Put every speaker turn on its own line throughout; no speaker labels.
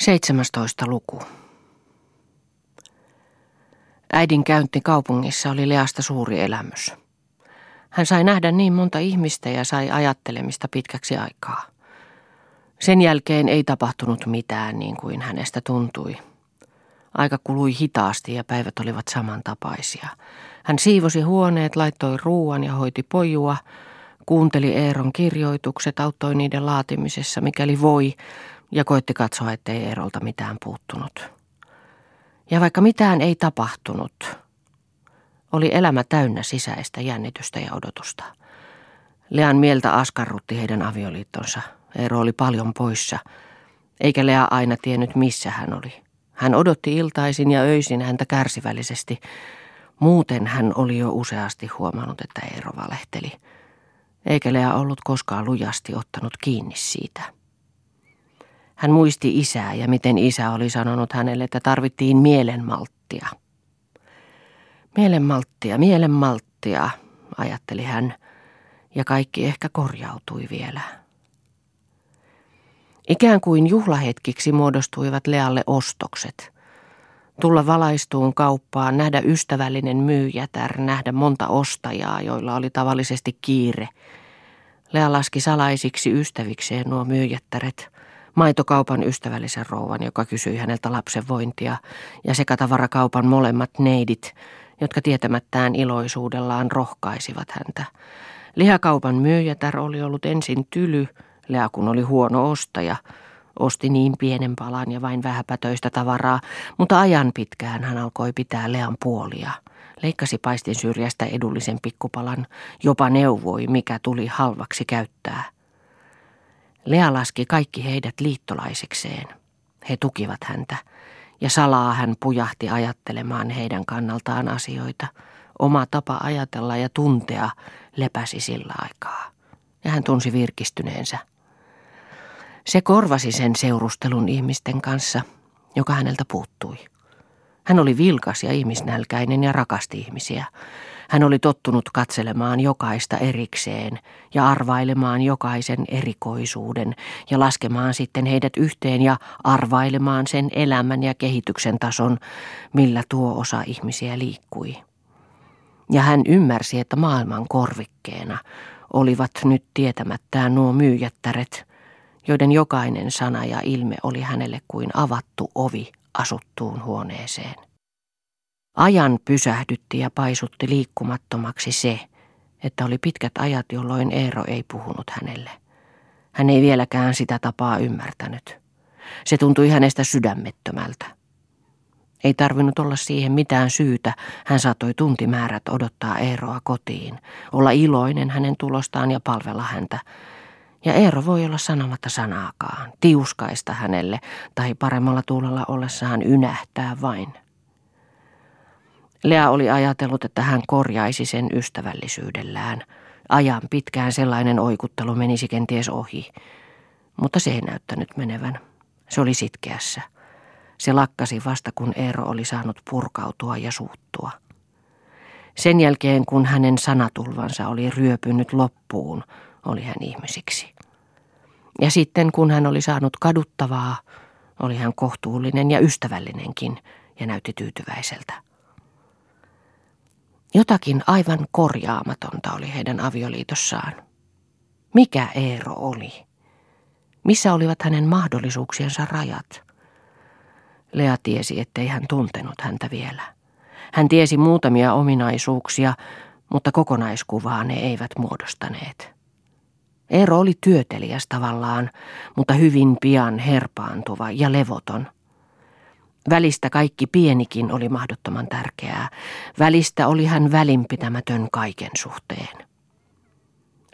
17 luku. Äidin käynti kaupungissa oli Leasta suuri elämys. Hän sai nähdä niin monta ihmistä ja sai ajattelemista pitkäksi aikaa. Sen jälkeen ei tapahtunut mitään niin kuin hänestä tuntui. Aika kului hitaasti ja päivät olivat samantapaisia. Hän siivosi huoneet, laittoi ruuan ja hoiti pojua, kuunteli Eeron kirjoitukset, auttoi niiden laatimisessa, mikäli voi, ja koitti katsoa, ettei Eerolta mitään puuttunut. Ja vaikka mitään ei tapahtunut, oli elämä täynnä sisäistä jännitystä ja odotusta. Lean mieltä askarrutti heidän avioliittonsa. Eero oli paljon poissa, eikä Lea aina tiennyt missä hän oli. Hän odotti iltaisin ja öisin häntä kärsivällisesti. Muuten hän oli jo useasti huomannut, että Eero valehteli. Eikä Lea ollut koskaan lujasti ottanut kiinni siitä. Hän muisti isää ja miten isä oli sanonut hänelle, että tarvittiin mielenmalttia. Mielenmalttia, mielenmalttia, ajatteli hän, ja kaikki ehkä korjautui vielä. Ikään kuin juhlahetkiksi muodostuivat Lealle ostokset. Tulla valaistuun kauppaan, nähdä ystävällinen myyjätär, nähdä monta ostajaa, joilla oli tavallisesti kiire. Lea laski salaisiksi ystävikseen nuo myyjättäret – maitokaupan ystävällisen rouvan, joka kysyi häneltä lapsen vointia, ja sekatavarakaupan molemmat neidit, jotka tietämättään iloisuudellaan rohkaisivat häntä. Lihakaupan myyjätär oli ollut ensin tyly, Lea kun oli huono ostaja, osti niin pienen palan ja vain vähäpätöistä tavaraa, mutta ajan pitkään hän alkoi pitää Lean puolia. Leikkasi paistin syrjästä edullisen pikkupalan, jopa neuvoi, mikä tuli halvaksi käyttää – Lea laski kaikki heidät liittolaisekseen. He tukivat häntä, ja salaa hän pujahti ajattelemaan heidän kannaltaan asioita. Oma tapa ajatella ja tuntea lepäsi sillä aikaa, ja hän tunsi virkistyneensä. Se korvasi sen seurustelun ihmisten kanssa, joka häneltä puuttui. Hän oli vilkas ja ihmisnälkäinen ja rakasti ihmisiä. Hän oli tottunut katselemaan jokaista erikseen ja arvailemaan jokaisen erikoisuuden ja laskemaan sitten heidät yhteen ja arvailemaan sen elämän ja kehityksen tason, millä tuo osa ihmisiä liikkui. Ja hän ymmärsi, että maailman korvikkeena olivat nyt tietämättään nuo myyjättäret, joiden jokainen sana ja ilme oli hänelle kuin avattu ovi asuttuun huoneeseen. Ajan pysähdytti ja paisutti liikkumattomaksi se, että oli pitkät ajat, jolloin Eero ei puhunut hänelle. Hän ei vieläkään sitä tapaa ymmärtänyt. Se tuntui hänestä sydämettömältä. Ei tarvinnut olla siihen mitään syytä. Hän saattoi tuntimäärät odottaa Eeroa kotiin, olla iloinen hänen tulostaan ja palvella häntä. Ja Eero voi olla sanomatta sanaakaan, tiuskaista hänelle tai paremmalla tuulella ollessaan ynähtää vain. Lea oli ajatellut, että hän korjaisi sen ystävällisyydellään. Ajan pitkään sellainen oikuttelu menisi kenties ohi, mutta se ei näyttänyt menevän. Se oli sitkeässä. Se lakkasi vasta kun Eero oli saanut purkautua ja suuttua. Sen jälkeen kun hänen sanatulvansa oli ryöpynyt loppuun, oli hän ihmisiksi. Ja sitten kun hän oli saanut kaduttavaa, oli hän kohtuullinen ja ystävällinenkin ja näytti tyytyväiseltä. Jotakin aivan korjaamatonta oli heidän avioliitossaan. Mikä Eero oli? Missä olivat hänen mahdollisuuksiensa rajat? Lea tiesi, ettei hän tuntenut häntä vielä. Hän tiesi muutamia ominaisuuksia, mutta kokonaiskuvaa ne eivät muodostaneet. Eero oli työtelijäs tavallaan, mutta hyvin pian herpaantuva ja levoton – Välistä kaikki pienikin oli mahdottoman tärkeää. Välistä oli hän välinpitämätön kaiken suhteen.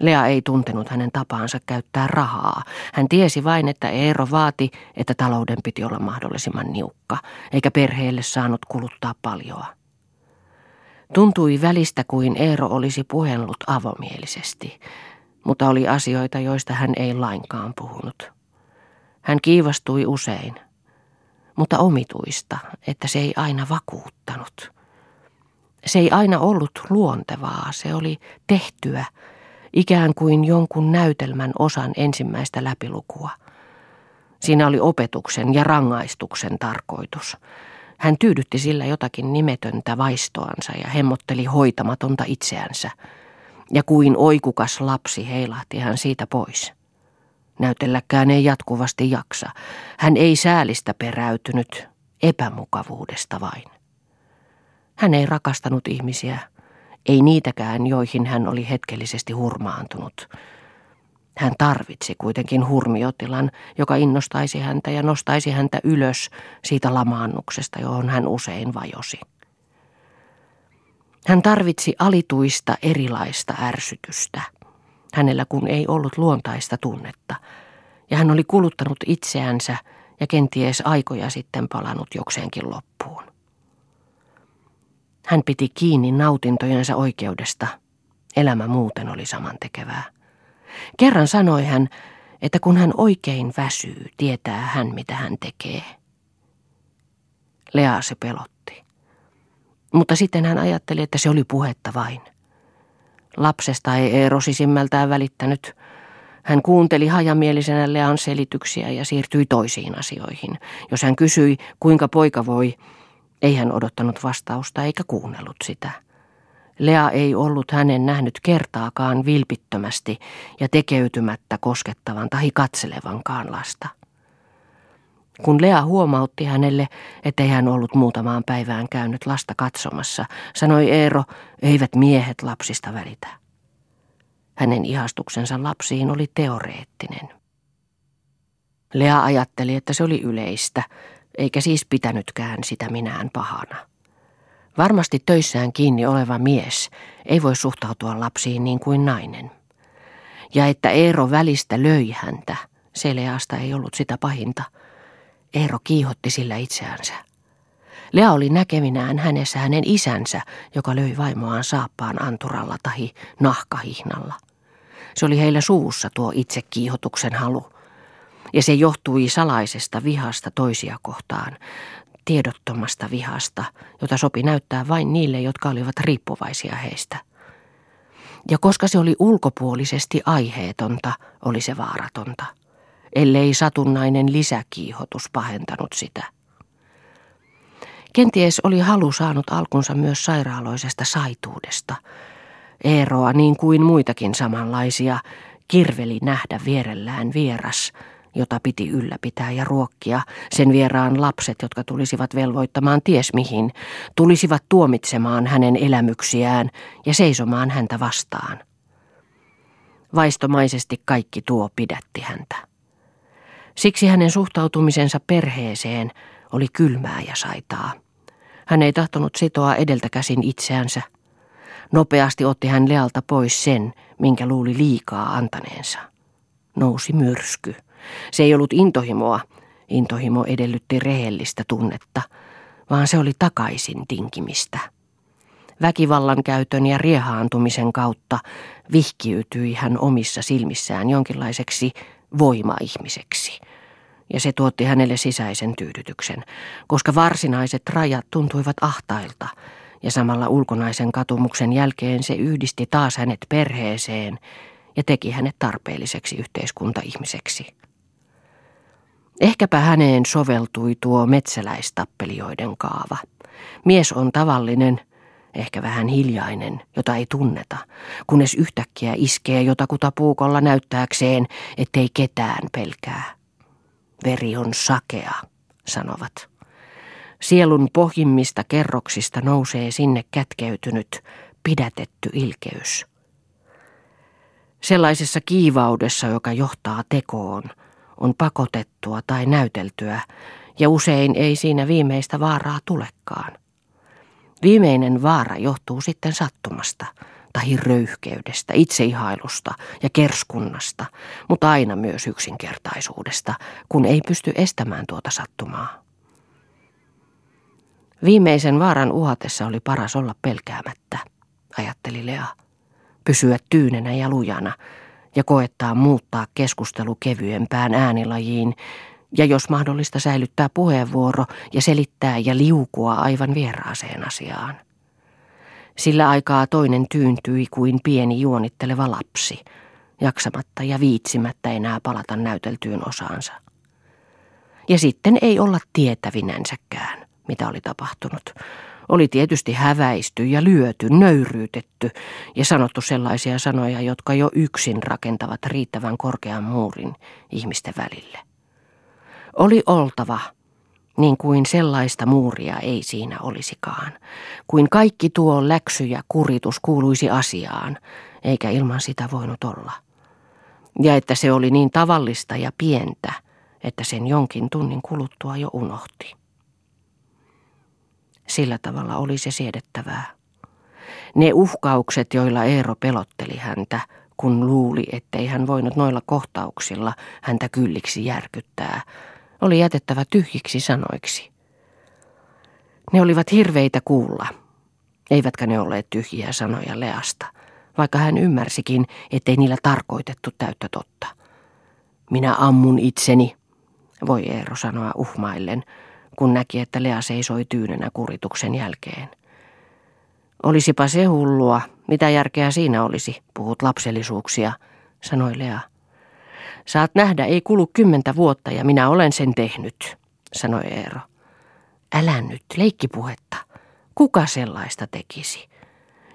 Lea ei tuntenut hänen tapaansa käyttää rahaa. Hän tiesi vain, että Eero vaati, että talouden piti olla mahdollisimman niukka, eikä perheelle saanut kuluttaa paljoa. Tuntui välistä kuin Eero olisi puhellut avomielisesti, mutta oli asioita, joista hän ei lainkaan puhunut. Hän kiivastui usein, mutta omituista, että se ei aina vakuuttanut. Se ei aina ollut luontevaa, se oli tehtyä, ikään kuin jonkun näytelmän osan ensimmäistä läpilukua. Siinä oli opetuksen ja rangaistuksen tarkoitus. Hän tyydytti sillä jotakin nimetöntä vaistoansa ja hemmotteli hoitamatonta itseänsä. Ja kuin oikukas lapsi heilahti hän siitä pois. Näytelläkään ei jatkuvasti jaksa. Hän ei säälistä peräytynyt, epämukavuudesta vain. Hän ei rakastanut ihmisiä, ei niitäkään, joihin hän oli hetkellisesti hurmaantunut. Hän tarvitsi kuitenkin hurmiotilan, joka innostaisi häntä ja nostaisi häntä ylös siitä lamaannuksesta, johon hän usein vajosi. Hän tarvitsi alituista erilaista ärsytystä, hänellä kun ei ollut luontaista tunnetta, ja hän oli kuluttanut itseänsä ja kenties aikoja sitten palannut jokseenkin loppuun. Hän piti kiinni nautintojensa oikeudesta. Elämä muuten oli samantekevää. Kerran sanoi hän, että kun hän oikein väsyy, tietää hän mitä hän tekee. Lea se pelotti. Mutta sitten hän ajatteli, että se oli puhetta vain. Lapsesta ei Eero sisimmältään välittänyt. Hän kuunteli hajamielisenä Lean selityksiä ja siirtyi toisiin asioihin. Jos hän kysyi, kuinka poika voi, ei hän odottanut vastausta eikä kuunnellut sitä. Lea ei ollut hänen nähnyt kertaakaan vilpittömästi ja tekeytymättä koskettavan tai katselevankaan lasta. Kun Lea huomautti hänelle, ettei hän ollut muutamaan päivään käynyt lasta katsomassa, sanoi Eero, eivät miehet lapsista välitä. Hänen ihastuksensa lapsiin oli teoreettinen. Lea ajatteli, että se oli yleistä, eikä siis pitänytkään sitä minään pahana. Varmasti töissään kiinni oleva mies ei voi suhtautua lapsiin niin kuin nainen. Ja että Eero välistä löi häntä, Seleasta ei ollut sitä pahinta. Eero kiihotti sillä itseänsä. Lea oli näkeminään hänessä hänen isänsä, joka löi vaimoaan saappaan anturalla tahi nahkahihnalla. Se oli heillä suussa tuo itsekiihotuksen halu – ja se johtui salaisesta vihasta toisia kohtaan, tiedottomasta vihasta, jota sopi näyttää vain niille, jotka olivat riippuvaisia heistä. Ja koska se oli ulkopuolisesti aiheetonta, oli se vaaratonta, ellei satunnainen lisäkiihotus pahentanut sitä. Kenties oli halu saanut alkunsa myös sairaaloisesta saituudesta. Eeroa niin kuin muitakin samanlaisia kirveli nähdä vierellään vieras, jota piti ylläpitää ja ruokkia, sen vieraan lapset, jotka tulisivat velvoittamaan ties mihin, tulisivat tuomitsemaan hänen elämyksiään ja seisomaan häntä vastaan. Vaistomaisesti kaikki tuo pidätti häntä. Siksi hänen suhtautumisensa perheeseen oli kylmää ja saitaa. Hän ei tahtonut sitoa edeltäkäsin itseänsä. Nopeasti otti hän Lealta pois sen, minkä luuli liikaa antaneensa. Nousi myrsky. Se ei ollut intohimoa. Intohimo edellytti rehellistä tunnetta, vaan se oli takaisin tinkimistä. Väkivallan käytön ja riehaantumisen kautta vihkiytyi hän omissa silmissään jonkinlaiseksi voimaihmiseksi. Ja se tuotti hänelle sisäisen tyydytyksen, koska varsinaiset rajat tuntuivat ahtailta, ja samalla ulkonaisen katumuksen jälkeen se yhdisti taas hänet perheeseen ja teki hänet tarpeelliseksi yhteiskuntaihmiseksi. Ehkäpä häneen soveltui tuo metsäläistappelijoiden kaava. Mies on tavallinen, ehkä vähän hiljainen, jota ei tunneta, kunnes yhtäkkiä iskee jotakuta puukolla näyttääkseen, ettei ketään pelkää. Veri on sakea, sanovat. Sielun pohjimmista kerroksista nousee sinne kätkeytynyt, pidätetty ilkeys. Sellaisessa kiivaudessa, joka johtaa tekoon – on pakotettua tai näyteltyä, ja usein ei siinä viimeistä vaaraa tulekaan. Viimeinen vaara johtuu sitten sattumasta, tai röyhkeydestä, itseihailusta ja kerskunnasta, mutta aina myös yksinkertaisuudesta, kun ei pysty estämään tuota sattumaa. Viimeisen vaaran uhatessa oli paras olla pelkäämättä, ajatteli Lea. Pysyä tyynenä ja lujana, ja koettaa muuttaa keskustelu kevyempään äänilajiin ja jos mahdollista säilyttää puheenvuoro ja selittää ja liukua aivan vieraaseen asiaan. Sillä aikaa toinen tyyntyi kuin pieni juonitteleva lapsi, jaksamatta ja viitsimättä enää palata näyteltyyn osaansa. Ja sitten ei olla tietävinänsäkään, mitä oli tapahtunut. Oli tietysti häväisty ja lyöty, nöyryytetty ja sanottu sellaisia sanoja, jotka jo yksin rakentavat riittävän korkean muurin ihmisten välille. Oli oltava, niin kuin sellaista muuria ei siinä olisikaan, kuin kaikki tuo läksy ja kuritus kuuluisi asiaan, eikä ilman sitä voinut olla. Ja että se oli niin tavallista ja pientä, että sen jonkin tunnin kuluttua jo unohti. Sillä tavalla oli se siedettävää. Ne uhkaukset, joilla Eero pelotteli häntä, kun luuli, ettei hän voinut noilla kohtauksilla häntä kylliksi järkyttää, oli jätettävä tyhjiksi sanoiksi. Ne olivat hirveitä kuulla, eivätkä ne olleet tyhjiä sanoja Leasta, vaikka hän ymmärsikin, ettei niillä tarkoitettu täyttä totta. Minä ammun itseni, voi Eero sanoa uhmaillen, kun näki, että Lea seisoi tyynenä kurituksen jälkeen. Olisipa se hullua, mitä järkeä siinä olisi, puhut lapsellisuuksia, sanoi Lea. Saat nähdä, ei kulu kymmentä vuotta ja minä olen sen tehnyt, sanoi Eero. Älä nyt, leikkipuhetta. Kuka sellaista tekisi?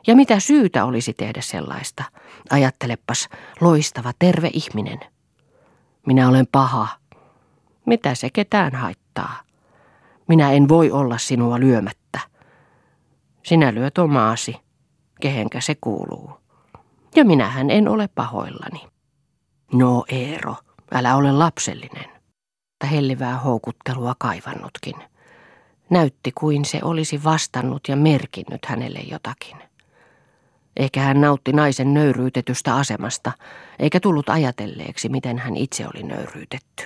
Ja mitä syytä olisi tehdä sellaista? Ajattelepas, loistava, terve ihminen. Minä olen paha. Mitä se ketään haittaa? Minä en voi olla sinua lyömättä. Sinä lyöt omaasi, kehenkä se kuuluu. Ja minähän en ole pahoillani. No Eero, älä ole lapsellinen. Mutta hellivää houkuttelua kaivannutkin. Näytti kuin se olisi vastannut ja merkinnyt hänelle jotakin. Ehkä hän nautti naisen nöyryytetystä asemasta, eikä tullut ajatelleeksi, miten hän itse oli nöyryytetty.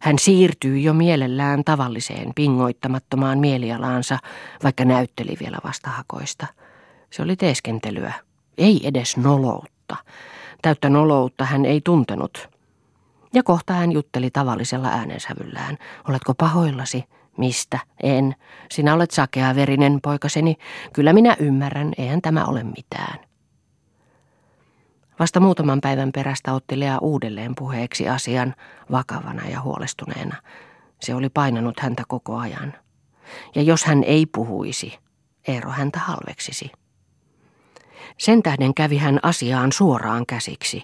Hän siirtyi jo mielellään tavalliseen pingoittamattomaan mielialaansa, vaikka näytteli vielä vastahakoista. Se oli teeskentelyä, ei edes noloutta. Täyttä noloutta hän ei tuntenut. Ja kohta hän jutteli tavallisella äänensävyllään. Oletko pahoillasi? Mistä? En. Sinä olet sakea verinen, poikaseni. Kyllä minä ymmärrän, eihän tämä ole mitään. Vasta muutaman päivän perästä otti Lea uudelleen puheeksi asian vakavana ja huolestuneena. Se oli painanut häntä koko ajan. Ja jos hän ei puhuisi, Eero häntä halveksisi. Sen tähden kävi hän asiaan suoraan käsiksi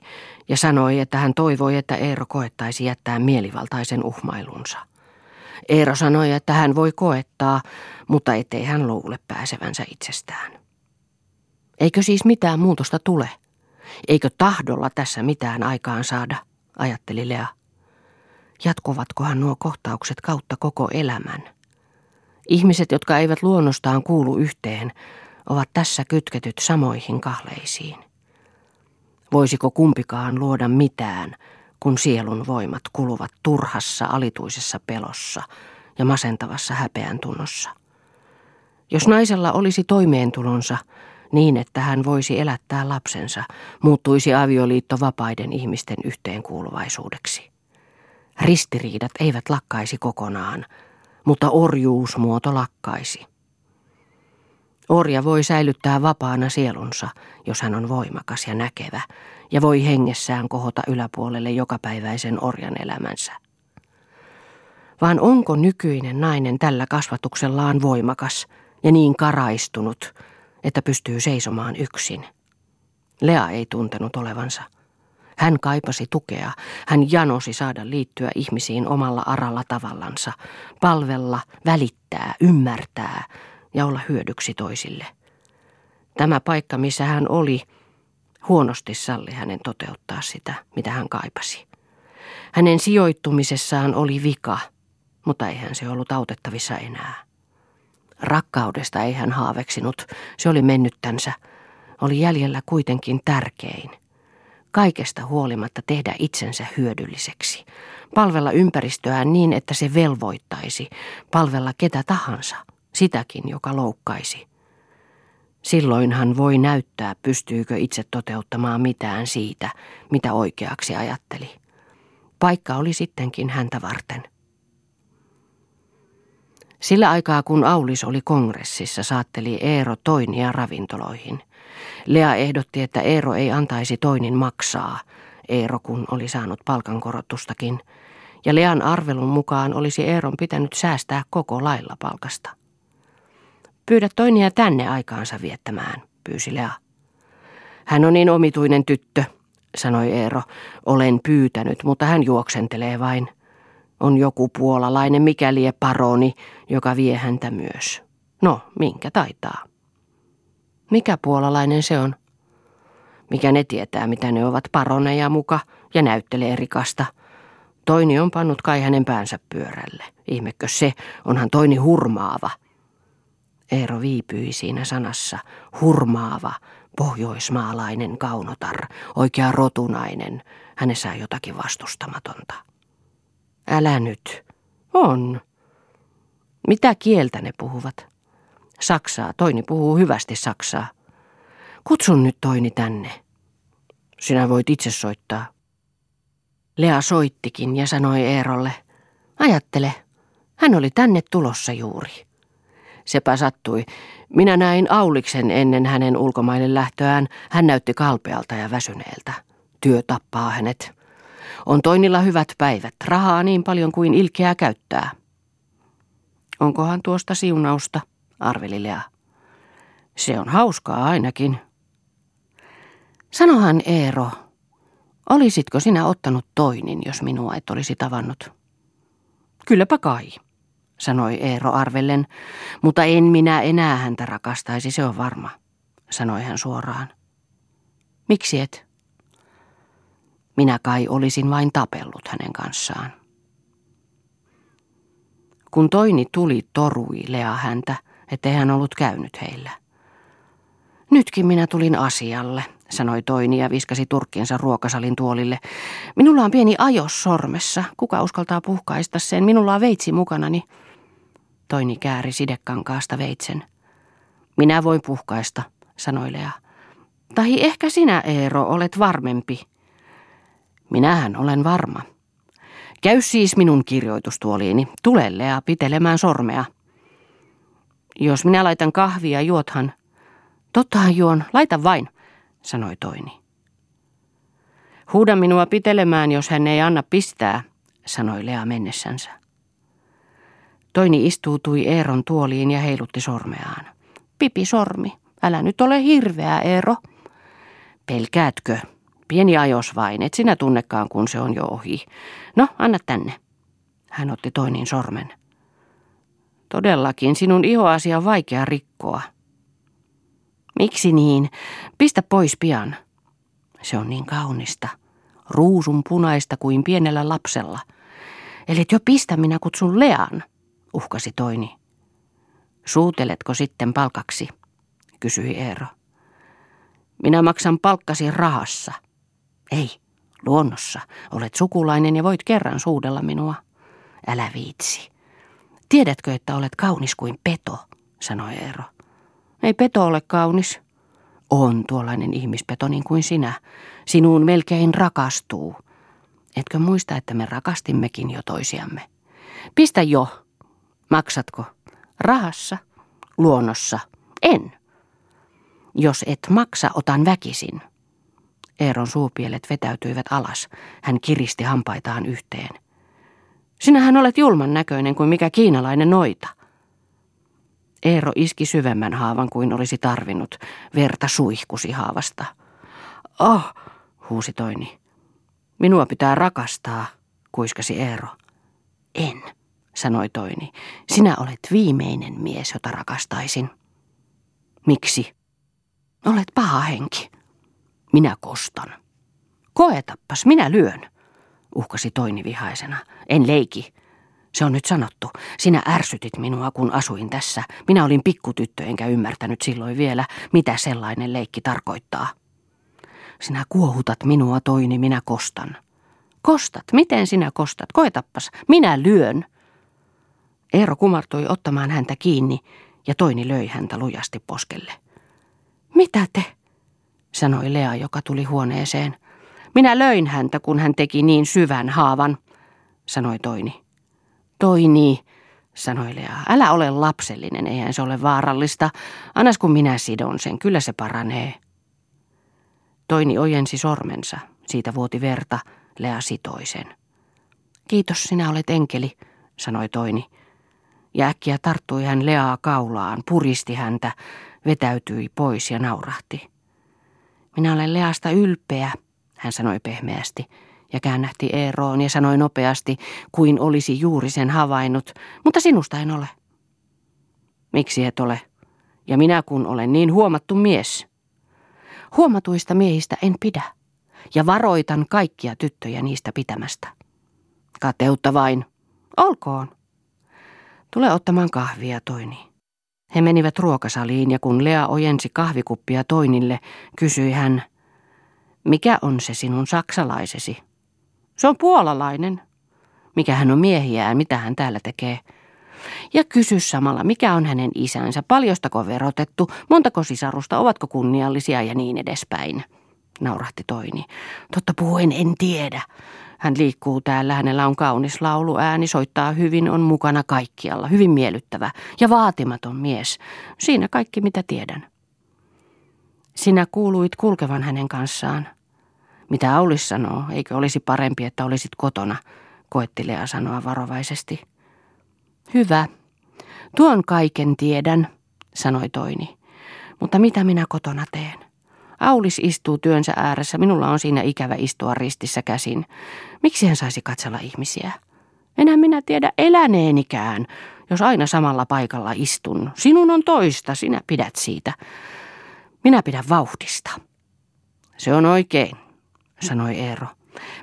ja sanoi, että hän toivoi, että Eero koettaisi jättää mielivaltaisen uhmailunsa. Eero sanoi, että hän voi koettaa, mutta ettei hän luule pääsevänsä itsestään. Eikö siis mitään muutosta tule? Eikö tahdolla tässä mitään aikaan saada, ajatteli Lea. Jatkuvatkohan nuo kohtaukset kautta koko elämän? Ihmiset, jotka eivät luonnostaan kuulu yhteen, ovat tässä kytketyt samoihin kahleisiin. Voisiko kumpikaan luoda mitään, kun sielun voimat kuluvat turhassa alituisessa pelossa ja masentavassa häpeän tunnossa? Jos naisella olisi toimeentulonsa, niin, että hän voisi elättää lapsensa, muuttuisi avioliitto vapaiden ihmisten yhteenkuuluvaisuudeksi. Ristiriidat eivät lakkaisi kokonaan, mutta orjuusmuoto lakkaisi. Orja voi säilyttää vapaana sielunsa, jos hän on voimakas ja näkevä, ja voi hengessään kohota yläpuolelle jokapäiväisen orjan elämänsä. Vaan onko nykyinen nainen tällä kasvatuksellaan voimakas ja niin karaistunut, että pystyy seisomaan yksin. Lea ei tuntenut olevansa. Hän kaipasi tukea, hän janosi saada liittyä ihmisiin omalla aralla tavallansa, palvella, välittää, ymmärtää ja olla hyödyksi toisille. Tämä paikka, missä hän oli, huonosti salli hänen toteuttaa sitä, mitä hän kaipasi. Hänen sijoittumisessaan oli vika, mutta eihän se ollut autettavissa enää. Rakkaudesta ei hän haaveksinut, se oli mennyttänsä. Oli jäljellä kuitenkin tärkein. Kaikesta huolimatta tehdä itsensä hyödylliseksi. Palvella ympäristöään niin, että se velvoittaisi. Palvella ketä tahansa, sitäkin, joka loukkaisi. Silloin hän voi näyttää, pystyykö itse toteuttamaan mitään siitä, mitä oikeaksi ajatteli. Paikka oli sittenkin häntä varten. Sillä aikaa kun Aulis oli kongressissa, saatteli Eero Toinia ravintoloihin. Lea ehdotti, että Eero ei antaisi Toinin maksaa, Eero kun oli saanut palkankorotustakin, ja Lean arvelun mukaan olisi Eeron pitänyt säästää koko lailla palkasta. Pyydä toinia tänne aikaansa viettämään, pyysi Lea. Hän on niin omituinen tyttö, sanoi Eero. Olen pyytänyt, mutta hän juoksentelee vain. On joku puolalainen, mikäli paroni, joka vie häntä myös. No, minkä taitaa. Mikä puolalainen se on? Mikä ne tietää, mitä ne ovat paroneja muka ja näyttelee rikasta. Toini on pannut kai hänen päänsä pyörälle. Ihmekö se, onhan toini hurmaava. Eero viipyi siinä sanassa. Hurmaava, pohjoismaalainen kaunotar, oikea rotunainen. Hänessä on jotakin vastustamatonta. Älä nyt. On. Mitä kieltä ne puhuvat? Saksaa. Toini puhuu hyvästi saksaa. Kutsun nyt Toini tänne. Sinä voit itse soittaa. Lea soittikin ja sanoi Eerolle, ajattele, hän oli tänne tulossa juuri. Sepä sattui. Minä näin Auliksen ennen hänen ulkomaille lähtöään. Hän näytti kalpealta ja väsyneeltä. Työ tappaa hänet. On toinilla hyvät päivät, rahaa niin paljon kuin ilkeää käyttää. Onkohan tuosta siunausta, arveli Lea. Se on hauskaa ainakin. Sanohan Eero, olisitko sinä ottanut toinin, jos minua et olisi tavannut? Kylläpä kai, sanoi Eero arvellen, mutta en minä enää häntä rakastaisi, se on varma, sanoi hän suoraan. Miksi et? Minä kai olisin vain tapellut hänen kanssaan. Kun toini tuli, torui Lea häntä, ettei hän ollut käynyt heillä. Nytkin minä tulin asialle, sanoi Toini ja viskasi turkkinsa ruokasalin tuolille. Minulla on pieni ajos sormessa. Kuka uskaltaa puhkaista sen? Minulla on veitsi mukanani. Toini kääri sidekankaasta veitsen. Minä voin puhkaista, sanoi Lea. Tai ehkä sinä, Eero, olet varmempi. Minähän olen varma. Käy siis minun kirjoitustuoliini. Tule, Lea, pitelemään sormea. Jos minä laitan kahvia, juothan. Tottahan juon, laita vain, sanoi Toini. Huuda minua pitelemään, jos hän ei anna pistää, sanoi Lea mennessänsä. Toini istuutui Eeron tuoliin ja heilutti sormeaan. Pipi sormi, älä nyt ole hirveä, Eero. Pelkäätkö? Pieni ajos vain, et sinä tunnekaan, kun se on jo ohi. No, anna tänne. Hän otti Toinin sormen. Todellakin, sinun ihoasi on vaikea rikkoa. Miksi niin? Pistä pois pian. Se on niin kaunista. Ruusun punaista kuin pienellä lapsella. Eli jo pistä minä kutsun Lean, uhkasi Toini. Suuteletko sitten palkaksi? kysyi Eero. Minä maksan palkkasi rahassa. Ei, luonnossa. Olet sukulainen ja voit kerran suudella minua. Älä viitsi. Tiedätkö, että olet kaunis kuin peto, sanoi Eero. Ei peto ole kaunis. On tuollainen ihmispeto niin kuin sinä. Sinuun melkein rakastuu. Etkö muista, että me rakastimmekin jo toisiamme? Pistä jo. Maksatko? Rahassa? Luonnossa? En. Jos et maksa, otan väkisin. Eeron suupielet vetäytyivät alas. Hän kiristi hampaitaan yhteen. Sinähän olet julman näköinen kuin mikä kiinalainen noita. Eero iski syvemmän haavan kuin olisi tarvinnut. Verta suihkusi haavasta. Oh, huusi toini. Minua pitää rakastaa, kuiskasi Eero. En, sanoi toini. Sinä olet viimeinen mies, jota rakastaisin. Miksi? Olet paha henki. Minä kostan. Koetappas, minä lyön, uhkasi toini vihaisena. En leiki. Se on nyt sanottu. Sinä ärsytit minua, kun asuin tässä. Minä olin pikkutyttö, enkä ymmärtänyt silloin vielä, mitä sellainen leikki tarkoittaa. Sinä kuohutat minua, toini, minä kostan. Kostat? Miten sinä kostat? Koetappas. Minä lyön. Eero kumartui ottamaan häntä kiinni ja toini löi häntä lujasti poskelle. Mitä te? sanoi Lea, joka tuli huoneeseen. Minä löin häntä, kun hän teki niin syvän haavan, sanoi toini. Toini, sanoi Lea, älä ole lapsellinen, eihän se ole vaarallista. Annas kun minä sidon sen, kyllä se paranee. Toini ojensi sormensa, siitä vuoti verta, Lea sitoi sen. Kiitos, sinä olet enkeli, sanoi toini. Ja äkkiä tarttui hän Leaa kaulaan, puristi häntä, vetäytyi pois ja naurahti. Minä olen Leasta ylpeä, hän sanoi pehmeästi ja käännähti Eeroon ja sanoi nopeasti, kuin olisi juuri sen havainnut, mutta sinusta en ole. Miksi et ole? Ja minä kun olen niin huomattu mies. Huomatuista miehistä en pidä, ja varoitan kaikkia tyttöjä niistä pitämästä. Kateutta vain. Olkoon. Tule ottamaan kahvia, Toini. He menivät ruokasaliin ja kun Lea ojensi kahvikuppia Toinille, kysyi hän, mikä on se sinun saksalaisesi? Se on puolalainen. Mikä hän on miehiään, mitä hän täällä tekee? Ja kysy samalla, mikä on hänen isänsä, paljostako verotettu, montako sisarusta, ovatko kunniallisia ja niin edespäin. Naurahti Toini. Totta puhuen en tiedä. Hän liikkuu täällä, hänellä on kaunis laulu, ääni soittaa hyvin, on mukana kaikkialla, hyvin miellyttävä ja vaatimaton mies. Siinä kaikki mitä tiedän. Sinä kuuluit kulkevan hänen kanssaan. Mitä Aulis sanoo, eikö olisi parempi, että olisit kotona, koetti Lea sanoa varovaisesti. Hyvä. Tuon kaiken tiedän, sanoi Toini. Mutta mitä minä kotona teen? Aulis istuu työnsä ääressä, minulla on siinä ikävä istua ristissä käsin. Miksi hän saisi katsella ihmisiä? Enää minä tiedä eläneenikään, jos aina samalla paikalla istun. Sinun on toista, sinä pidät siitä. Minä pidän vauhdista. Se on oikein, sanoi Eero.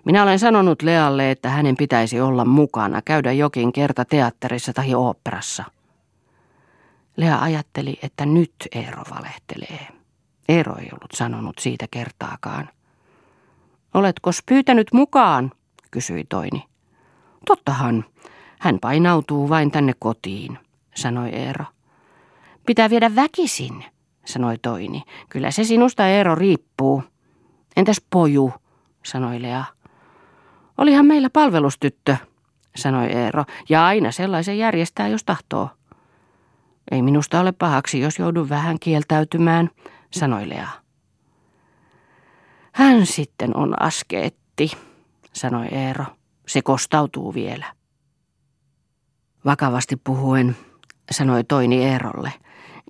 Minä olen sanonut Lealle, että hänen pitäisi olla mukana, käydä jokin kerta teatterissa tai oopperassa. Lea ajatteli, että nyt Eero valehtelee. Eero ei ollut sanonut siitä kertaakaan. Oletko pyytänyt mukaan, kysyi Toini. Tottahan, hän painautuu vain tänne kotiin, sanoi Eero. Pitää viedä väkisin, sanoi Toini. Kyllä se sinusta Eero riippuu. Entäs poju, sanoi Lea. Olihan meillä palvelustyttö, sanoi Eero, ja aina sellaisen järjestää, jos tahtoo. Ei minusta ole pahaksi, jos joudun vähän kieltäytymään, sanoi Lea. Hän sitten on askeetti, sanoi Eero. Se kostautuu vielä. Vakavasti puhuen, sanoi Toini Eerolle.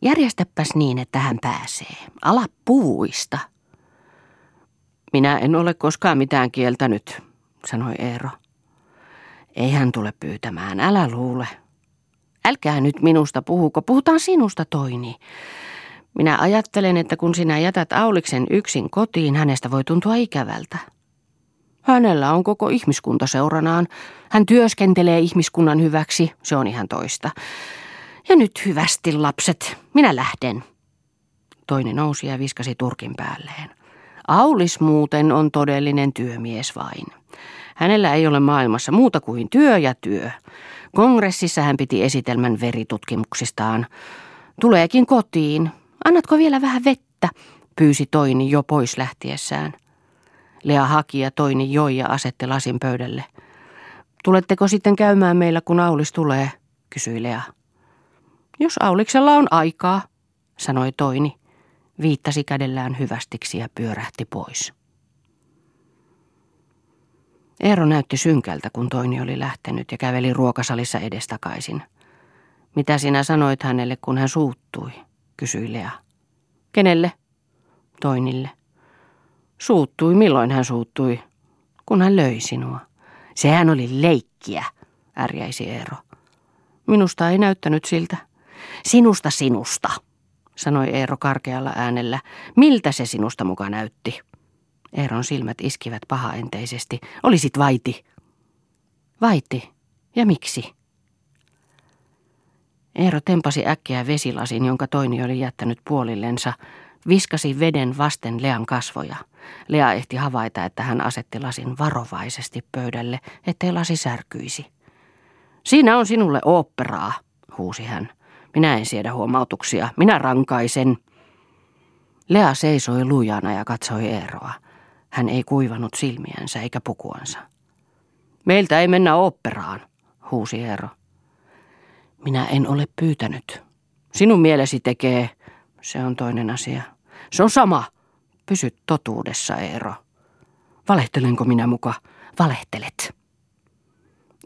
Järjestäpäs niin, että hän pääsee. Ala puuista. Minä en ole koskaan mitään kieltänyt, sanoi Eero. Ei hän tule pyytämään, älä luule. Älkää nyt minusta puhuko, puhutaan sinusta Toini. Minä ajattelen, että kun sinä jätät Auliksen yksin kotiin, hänestä voi tuntua ikävältä. Hänellä on koko ihmiskunta seuranaan. Hän työskentelee ihmiskunnan hyväksi, se on ihan toista. Ja nyt hyvästi, lapset, minä lähden. Toinen nousi ja viskasi turkin päälleen. Aulis muuten on todellinen työmies vain. Hänellä ei ole maailmassa muuta kuin työ ja työ. Kongressissa hän piti esitelmän veritutkimuksistaan. Tuleekin kotiin. Annatko vielä vähän vettä? pyysi Toini jo pois lähtiessään. Lea haki ja Toini joi ja asetti lasin pöydälle. Tuletteko sitten käymään meillä, kun Aulis tulee? kysyi Lea. Jos Auliksella on aikaa, sanoi Toini viittasi kädellään hyvästiksi ja pyörähti pois. Eero näytti synkältä, kun Toini oli lähtenyt ja käveli ruokasalissa edestakaisin. Mitä sinä sanoit hänelle, kun hän suuttui, kysyi Lea. Kenelle? Toinille. Suuttui, milloin hän suuttui? Kun hän löi sinua. Sehän oli leikkiä, ärjäisi Eero. Minusta ei näyttänyt siltä. Sinusta sinusta, sanoi Eero karkealla äänellä. Miltä se sinusta muka näytti? Eeron silmät iskivät pahaenteisesti. Olisit vaiti. Vaiti? Ja miksi? Eero tempasi äkkiä vesilasin, jonka toini oli jättänyt puolillensa, viskasi veden vasten Lean kasvoja. Lea ehti havaita, että hän asetti lasin varovaisesti pöydälle, ettei lasi särkyisi. Siinä on sinulle oopperaa, huusi hän. Minä en siedä huomautuksia. Minä rankaisen. Lea seisoi lujana ja katsoi Eeroa. Hän ei kuivanut silmiänsä eikä pukuansa. Meiltä ei mennä oopperaan, huusi Eero. Minä en ole pyytänyt. Sinun mielesi tekee, se on toinen asia. Se on sama. Pysy totuudessa, Eero. Valehtelenko minä muka? Valehtelet.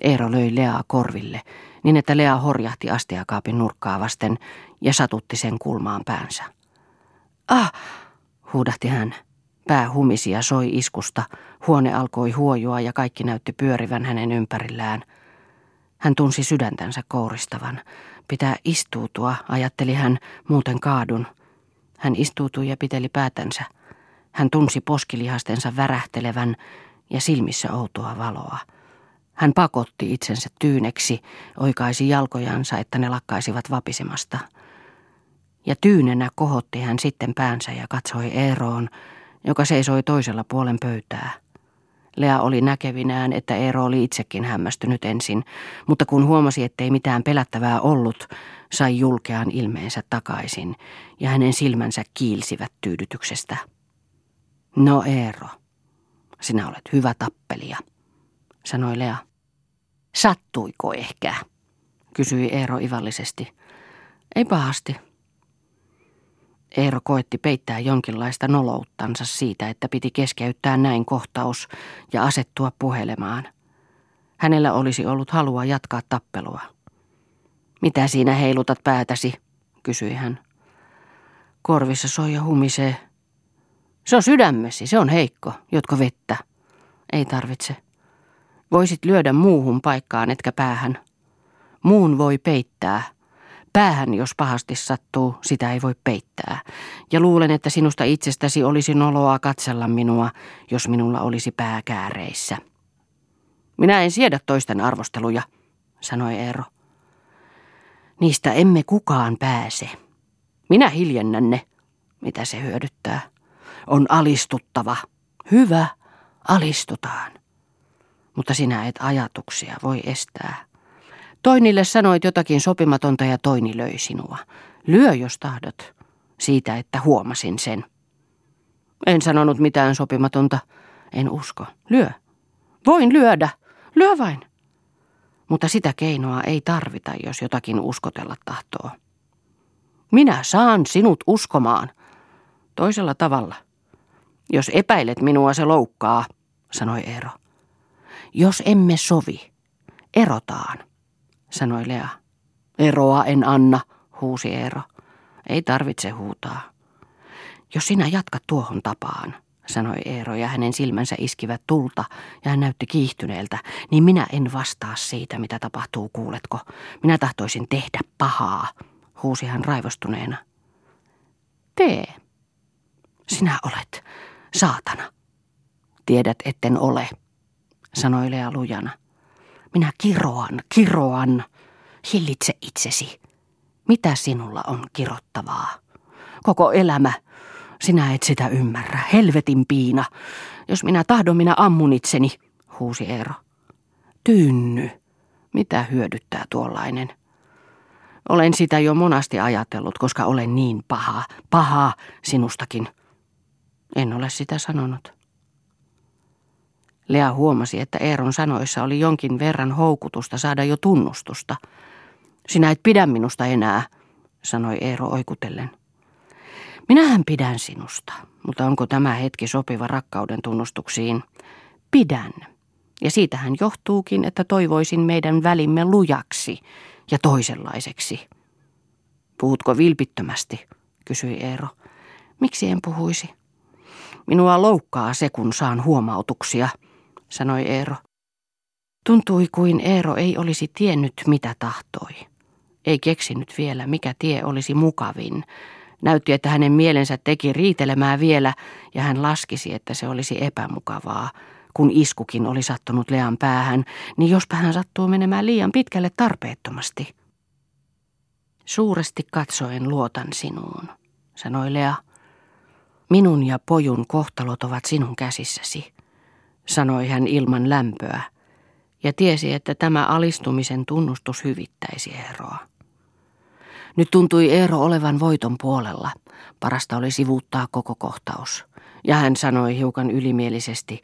Eero löi Leaa korville, niin että Lea horjahti astiakaapin nurkkaa vasten ja satutti sen kulmaan päänsä. Ah, huudahti hän. Pää humisi ja soi iskusta. Huone alkoi huojua ja kaikki näytti pyörivän hänen ympärillään. Hän tunsi sydäntänsä kouristavan. Pitää istuutua, ajatteli hän, muuten kaadun. Hän istuutui ja piteli päätänsä. Hän tunsi poskilihastensa värähtelevän ja silmissä outoa valoa. Hän pakotti itsensä tyyneksi, oikaisi jalkojansa, että ne lakkaisivat vapisemasta. Ja tyynenä kohotti hän sitten päänsä ja katsoi Eeroon, joka seisoi toisella puolen pöytää. Lea oli näkevinään, että Eero oli itsekin hämmästynyt ensin, mutta kun huomasi, ettei mitään pelättävää ollut, sai julkean ilmeensä takaisin, ja hänen silmänsä kiilsivät tyydytyksestä. No Eero, sinä olet hyvä tappelija, sanoi Lea. Sattuiko ehkä? kysyi Eero ivallisesti. Ei pahasti. Eero koetti peittää jonkinlaista nolouttansa siitä, että piti keskeyttää näin kohtaus ja asettua puhelemaan. Hänellä olisi ollut halua jatkaa tappelua. Mitä siinä heilutat päätäsi, kysyi hän. Korvissa soi ja humisee. Se on sydämesi, se on heikko, jotko vettä. Ei tarvitse. Voisit lyödä muuhun paikkaan, etkä päähän. Muun voi peittää. Päähän, jos pahasti sattuu, sitä ei voi peittää. Ja luulen, että sinusta itsestäsi olisi noloa katsella minua, jos minulla olisi pää kääreissä. Minä en siedä toisten arvosteluja, sanoi Eero. Niistä emme kukaan pääse. Minä hiljennän ne. Mitä se hyödyttää? On alistuttava. Hyvä, alistutaan mutta sinä et ajatuksia voi estää. Toinille sanoit jotakin sopimatonta ja toini löi sinua. Lyö, jos tahdot, siitä, että huomasin sen. En sanonut mitään sopimatonta. En usko. Lyö. Voin lyödä. Lyö vain. Mutta sitä keinoa ei tarvita, jos jotakin uskotella tahtoo. Minä saan sinut uskomaan. Toisella tavalla. Jos epäilet minua, se loukkaa, sanoi Eero. Jos emme sovi, erotaan, sanoi Lea. Eroa en anna, huusi Eero. Ei tarvitse huutaa. Jos sinä jatkat tuohon tapaan, sanoi Eero ja hänen silmänsä iskivät tulta ja hän näytti kiihtyneeltä, niin minä en vastaa siitä, mitä tapahtuu, kuuletko. Minä tahtoisin tehdä pahaa, huusi hän raivostuneena. Tee. Sinä olet saatana. Tiedät, etten ole sanoi Lea lujana. Minä kiroan, kiroan. Hillitse itsesi. Mitä sinulla on kirottavaa? Koko elämä. Sinä et sitä ymmärrä. Helvetin piina. Jos minä tahdon, minä ammun itseni, huusi Eero. Tynny. Mitä hyödyttää tuollainen? Olen sitä jo monasti ajatellut, koska olen niin paha. Paha sinustakin. En ole sitä sanonut. Lea huomasi, että Eeron sanoissa oli jonkin verran houkutusta saada jo tunnustusta. Sinä et pidä minusta enää, sanoi Eero oikutellen. Minähän pidän sinusta, mutta onko tämä hetki sopiva rakkauden tunnustuksiin? Pidän. Ja siitähän johtuukin, että toivoisin meidän välimme lujaksi ja toisenlaiseksi. Puhutko vilpittömästi, kysyi Eero. Miksi en puhuisi? Minua loukkaa se, kun saan huomautuksia – sanoi Eero. Tuntui kuin Eero ei olisi tiennyt, mitä tahtoi. Ei keksinyt vielä, mikä tie olisi mukavin. Näytti, että hänen mielensä teki riitelemään vielä, ja hän laskisi, että se olisi epämukavaa. Kun iskukin oli sattunut Lean päähän, niin jospa hän sattuu menemään liian pitkälle tarpeettomasti. Suuresti katsoen luotan sinuun, sanoi Lea. Minun ja pojun kohtalot ovat sinun käsissäsi sanoi hän ilman lämpöä, ja tiesi, että tämä alistumisen tunnustus hyvittäisi Eeroa. Nyt tuntui Eero olevan voiton puolella. Parasta oli sivuuttaa koko kohtaus. Ja hän sanoi hiukan ylimielisesti,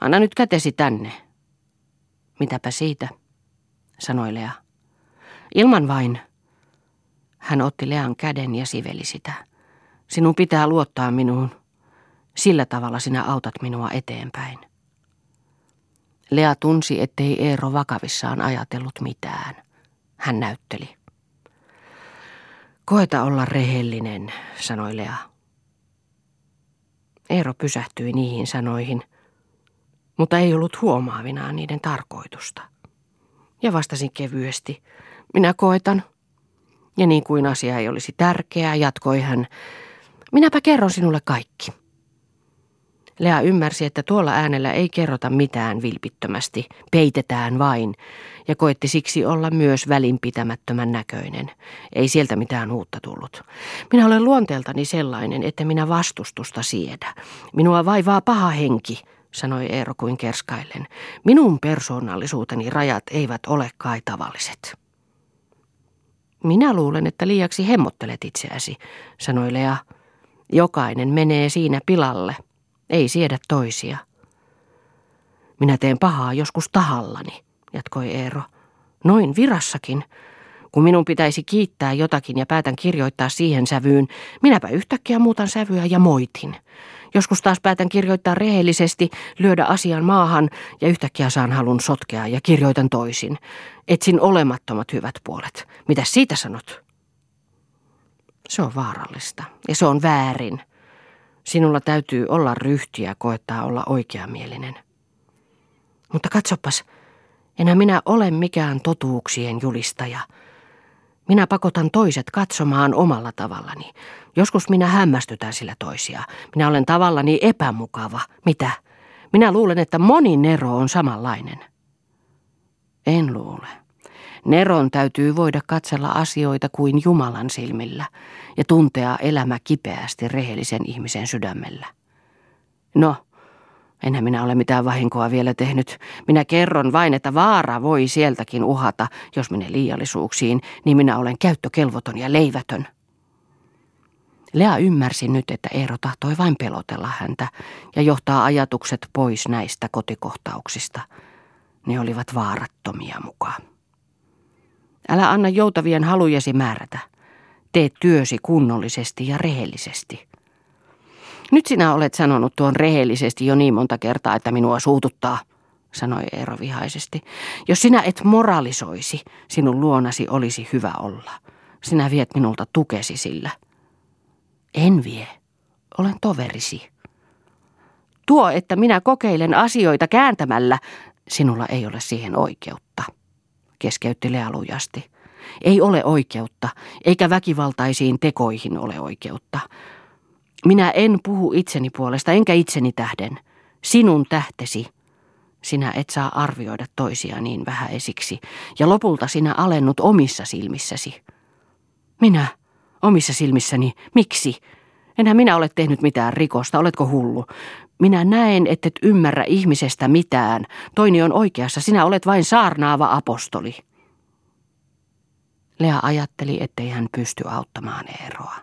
anna nyt kätesi tänne. Mitäpä siitä, sanoi Lea. Ilman vain. Hän otti Lean käden ja siveli sitä. Sinun pitää luottaa minuun. Sillä tavalla sinä autat minua eteenpäin. Lea tunsi, ettei Eero vakavissaan ajatellut mitään. Hän näytteli. Koeta olla rehellinen, sanoi Lea. Eero pysähtyi niihin sanoihin, mutta ei ollut huomaavinaan niiden tarkoitusta. Ja vastasin kevyesti, minä koetan. Ja niin kuin asia ei olisi tärkeää, jatkoi hän, minäpä kerron sinulle kaikki. Lea ymmärsi, että tuolla äänellä ei kerrota mitään vilpittömästi, peitetään vain, ja koetti siksi olla myös välinpitämättömän näköinen. Ei sieltä mitään uutta tullut. Minä olen luonteeltani sellainen, että minä vastustusta siedä. Minua vaivaa paha henki, sanoi Eero kuin kerskaillen. Minun persoonallisuuteni rajat eivät ole kai tavalliset. Minä luulen, että liiaksi hemmottelet itseäsi, sanoi Lea. Jokainen menee siinä pilalle. Ei siedä toisia. Minä teen pahaa joskus tahallani, jatkoi Eero. Noin virassakin. Kun minun pitäisi kiittää jotakin ja päätän kirjoittaa siihen sävyyn, minäpä yhtäkkiä muutan sävyä ja moitin. Joskus taas päätän kirjoittaa rehellisesti, lyödä asian maahan ja yhtäkkiä saan halun sotkea ja kirjoitan toisin. Etsin olemattomat hyvät puolet. Mitä siitä sanot? Se on vaarallista ja se on väärin. Sinulla täytyy olla ryhtiä koettaa olla oikeamielinen. Mutta katsopas, enää minä ole mikään totuuksien julistaja. Minä pakotan toiset katsomaan omalla tavallani. Joskus minä hämmästytän sillä toisia. Minä olen tavallani epämukava. Mitä? Minä luulen, että moni Nero on samanlainen. En luule. Neron täytyy voida katsella asioita kuin Jumalan silmillä ja tuntea elämä kipeästi rehellisen ihmisen sydämellä. No, enhän minä ole mitään vahinkoa vielä tehnyt. Minä kerron vain, että vaara voi sieltäkin uhata, jos menee liiallisuuksiin, niin minä olen käyttökelvoton ja leivätön. Lea ymmärsi nyt, että Eero tahtoi vain pelotella häntä ja johtaa ajatukset pois näistä kotikohtauksista. Ne olivat vaarattomia mukaan. Älä anna joutavien halujesi määrätä. Tee työsi kunnollisesti ja rehellisesti. Nyt sinä olet sanonut tuon rehellisesti jo niin monta kertaa, että minua suututtaa, sanoi Eero vihaisesti. Jos sinä et moralisoisi, sinun luonasi olisi hyvä olla. Sinä viet minulta tukesi sillä. En vie. Olen toverisi. Tuo, että minä kokeilen asioita kääntämällä, sinulla ei ole siihen oikeutta keskeytti Lea lujasti. Ei ole oikeutta, eikä väkivaltaisiin tekoihin ole oikeutta. Minä en puhu itseni puolesta, enkä itseni tähden. Sinun tähtesi. Sinä et saa arvioida toisia niin vähäisiksi, ja lopulta sinä alennut omissa silmissäsi. Minä? Omissa silmissäni? Miksi? Enhän minä ole tehnyt mitään rikosta, oletko hullu? Minä näen, et ymmärrä ihmisestä mitään. Toini on oikeassa, sinä olet vain saarnaava apostoli. Lea ajatteli, ettei hän pysty auttamaan Eeroa.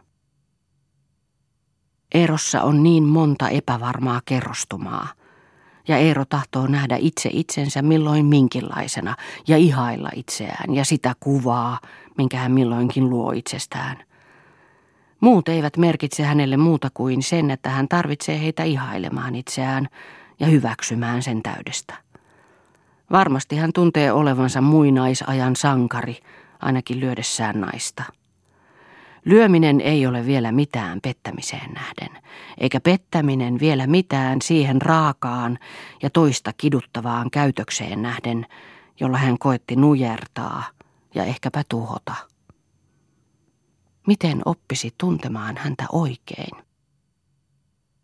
Eerossa on niin monta epävarmaa kerrostumaa, ja Eero tahtoo nähdä itse itsensä milloin minkinlaisena ja ihailla itseään ja sitä kuvaa, minkä hän milloinkin luo itsestään – Muut eivät merkitse hänelle muuta kuin sen, että hän tarvitsee heitä ihailemaan itseään ja hyväksymään sen täydestä. Varmasti hän tuntee olevansa muinaisajan sankari, ainakin lyödessään naista. Lyöminen ei ole vielä mitään pettämiseen nähden, eikä pettäminen vielä mitään siihen raakaan ja toista kiduttavaan käytökseen nähden, jolla hän koetti nujertaa ja ehkäpä tuhota. Miten oppisi tuntemaan häntä oikein?